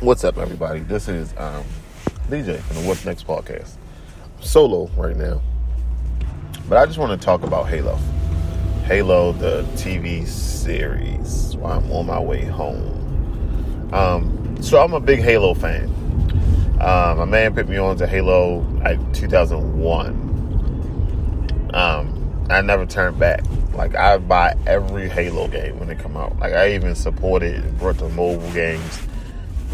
what's up, everybody? This is um, DJ from the What's Next podcast. Solo right now, but I just want to talk about Halo. Halo, the TV series, while I'm on my way home. Um, so I'm a big Halo fan. Um, my man put me on to Halo like 2001. Um, I never turned back. Like I buy every Halo game when they come out. Like I even supported and brought the mobile games.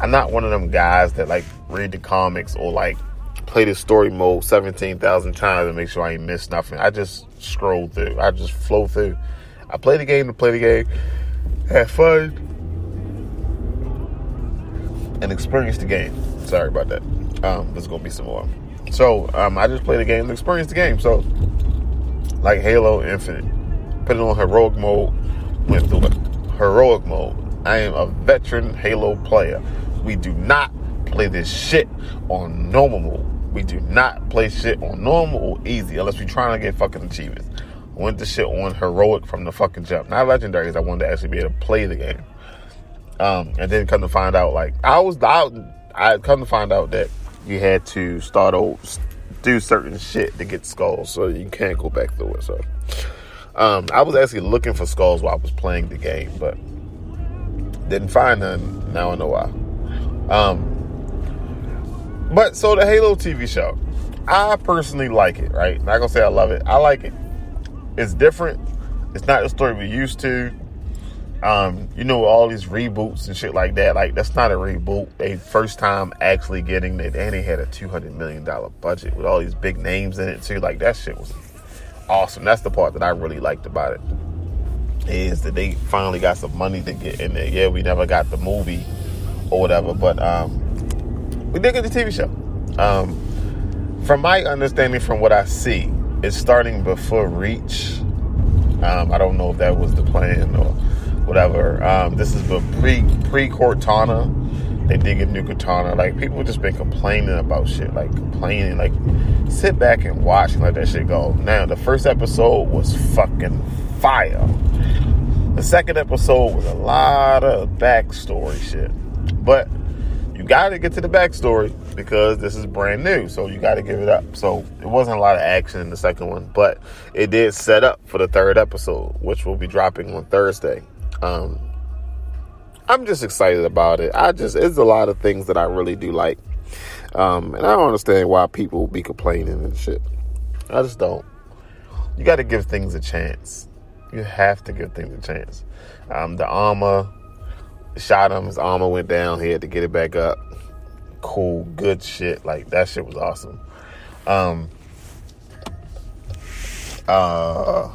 I'm not one of them guys that like read the comics or like play the story mode 17,000 times to make sure I ain't miss nothing. I just scroll through. I just flow through. I play the game to play the game, have fun, and experience the game. Sorry about that. Um, there's gonna be some more. So um, I just play the game to experience the game. So like Halo Infinite, put it on heroic mode, went through it. Heroic mode. I am a veteran Halo player. We do not play this shit on normal. We do not play shit on normal or easy unless we're trying to get fucking achievements. I went this shit on heroic from the fucking jump. Not legendary, because I wanted to actually be able to play the game. Um, and then come to find out, like I was, I, I come to find out that you had to start over, do certain shit to get skulls, so you can't go back through it. So, um, I was actually looking for skulls while I was playing the game, but didn't find none. Now I know why. Um, but so the Halo TV show, I personally like it. Right, not gonna say I love it. I like it. It's different. It's not the story we used to. Um, you know, all these reboots and shit like that. Like that's not a reboot. They first time actually getting it, and they had a two hundred million dollar budget with all these big names in it too. Like that shit was awesome. That's the part that I really liked about it. Is that they finally got some money to get in there. Yeah, we never got the movie or whatever, but um, we did get the TV show. Um, from my understanding, from what I see, it's starting before Reach. Um, I don't know if that was the plan or whatever. Um, this is the pre pre Cortana. They did get new Cortana. Like people just been complaining about shit, like complaining. Like sit back and watch and let that shit go. Now the first episode was fucking fire. Second episode was a lot of backstory shit, but you got to get to the backstory because this is brand new. So you got to give it up. So it wasn't a lot of action in the second one, but it did set up for the third episode, which will be dropping on Thursday. Um, I'm just excited about it. I just, it's a lot of things that I really do like. Um, and I don't understand why people be complaining and shit. I just don't. You got to give things a chance. You have to give things a chance. Um, the armor shot him. His armor went down. He had to get it back up. Cool, good shit. Like that shit was awesome. Um, uh,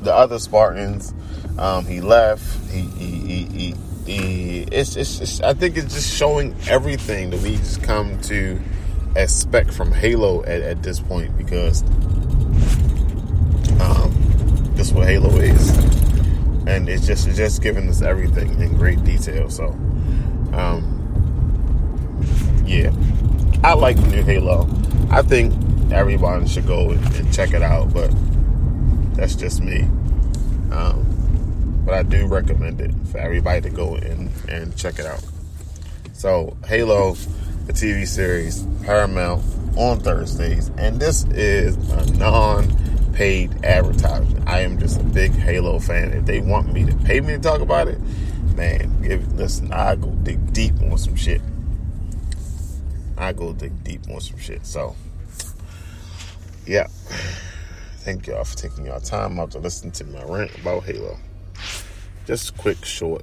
the other Spartans, um, he left. He, he, he, he, it's, it's, it's, I think it's just showing everything that we just come to expect from Halo at, at this point because is what Halo is, and it's just it's just giving us everything in great detail. So, um, yeah, I like the new Halo. I think everyone should go and, check it out, but that's just me. Um, but I do recommend it for everybody to go in and check it out. So, Halo, the TV series, Paramount on Thursdays, and this is a non-paid advertisement. I am just a big Halo fan. If they want me to pay me to talk about it, man, give listen. I go dig deep on some shit. I go dig deep on some shit. So, yeah. Thank y'all for taking y'all time out to listen to my rant about Halo. Just quick, short.